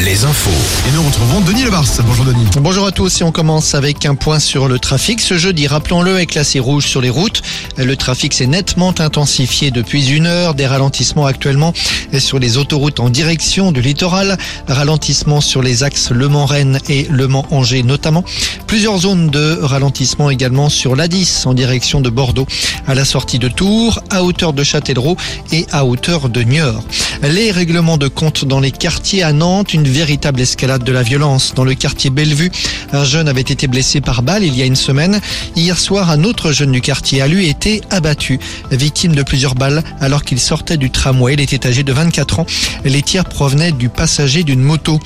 Les infos. Et nous retrouvons Denis Lebars. Bonjour Denis. Bonjour à tous et on commence avec un point sur le trafic. Ce jeudi, rappelons-le, est classé rouge sur les routes. Le trafic s'est nettement intensifié depuis une heure. Des ralentissements actuellement sur les autoroutes en direction du littoral. Ralentissement sur les axes Le Mans-Rennes et Le Mans-Angers notamment. Plusieurs zones de ralentissement également sur l'A10 en direction de Bordeaux. À la sortie de Tours, à hauteur de Châtellerault et à hauteur de Niort. Les règlements de compte dans les quartiers à Nantes, une véritable escalade de la violence. Dans le quartier Bellevue, un jeune avait été blessé par balle il y a une semaine. Hier soir, un autre jeune du quartier a lui été abattu, victime de plusieurs balles alors qu'il sortait du tramway. Il était âgé de 24 ans. Les tirs provenaient du passager d'une moto.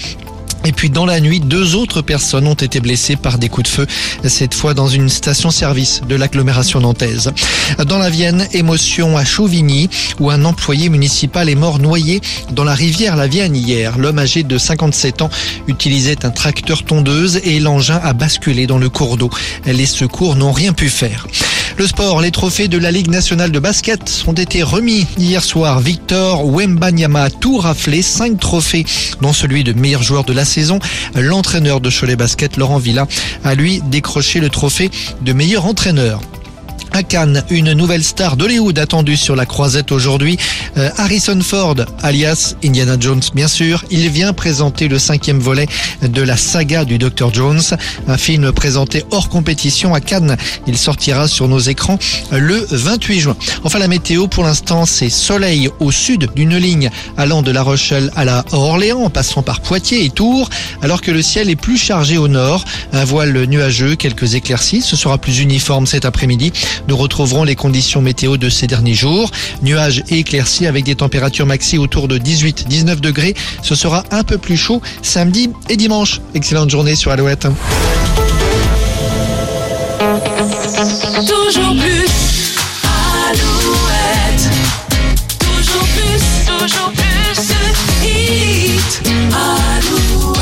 Et puis dans la nuit, deux autres personnes ont été blessées par des coups de feu, cette fois dans une station-service de l'agglomération nantaise. Dans la Vienne, émotion à Chauvigny, où un employé municipal est mort noyé dans la rivière La Vienne hier. L'homme âgé de 57 ans utilisait un tracteur tondeuse et l'engin a basculé dans le cours d'eau. Les secours n'ont rien pu faire. Le sport, les trophées de la Ligue nationale de basket ont été remis hier soir. Victor Wembanyama a tout raflé, cinq trophées, dont celui de meilleur joueur de la saison. L'entraîneur de Cholet Basket, Laurent Villa, a lui décroché le trophée de meilleur entraîneur. À Cannes, une nouvelle star d'Hollywood attendue sur la croisette aujourd'hui. Euh, Harrison Ford, alias Indiana Jones, bien sûr. Il vient présenter le cinquième volet de la saga du Dr. Jones, un film présenté hors compétition à Cannes. Il sortira sur nos écrans le 28 juin. Enfin, la météo, pour l'instant, c'est soleil au sud d'une ligne allant de La Rochelle à la Orléans, passant par Poitiers et Tours, alors que le ciel est plus chargé au nord. Un voile nuageux, quelques éclaircies. Ce sera plus uniforme cet après-midi. Nous retrouverons les conditions météo de ces derniers jours. Nuages et avec des températures maxi autour de 18-19 degrés. Ce sera un peu plus chaud samedi et dimanche. Excellente journée sur Alouette.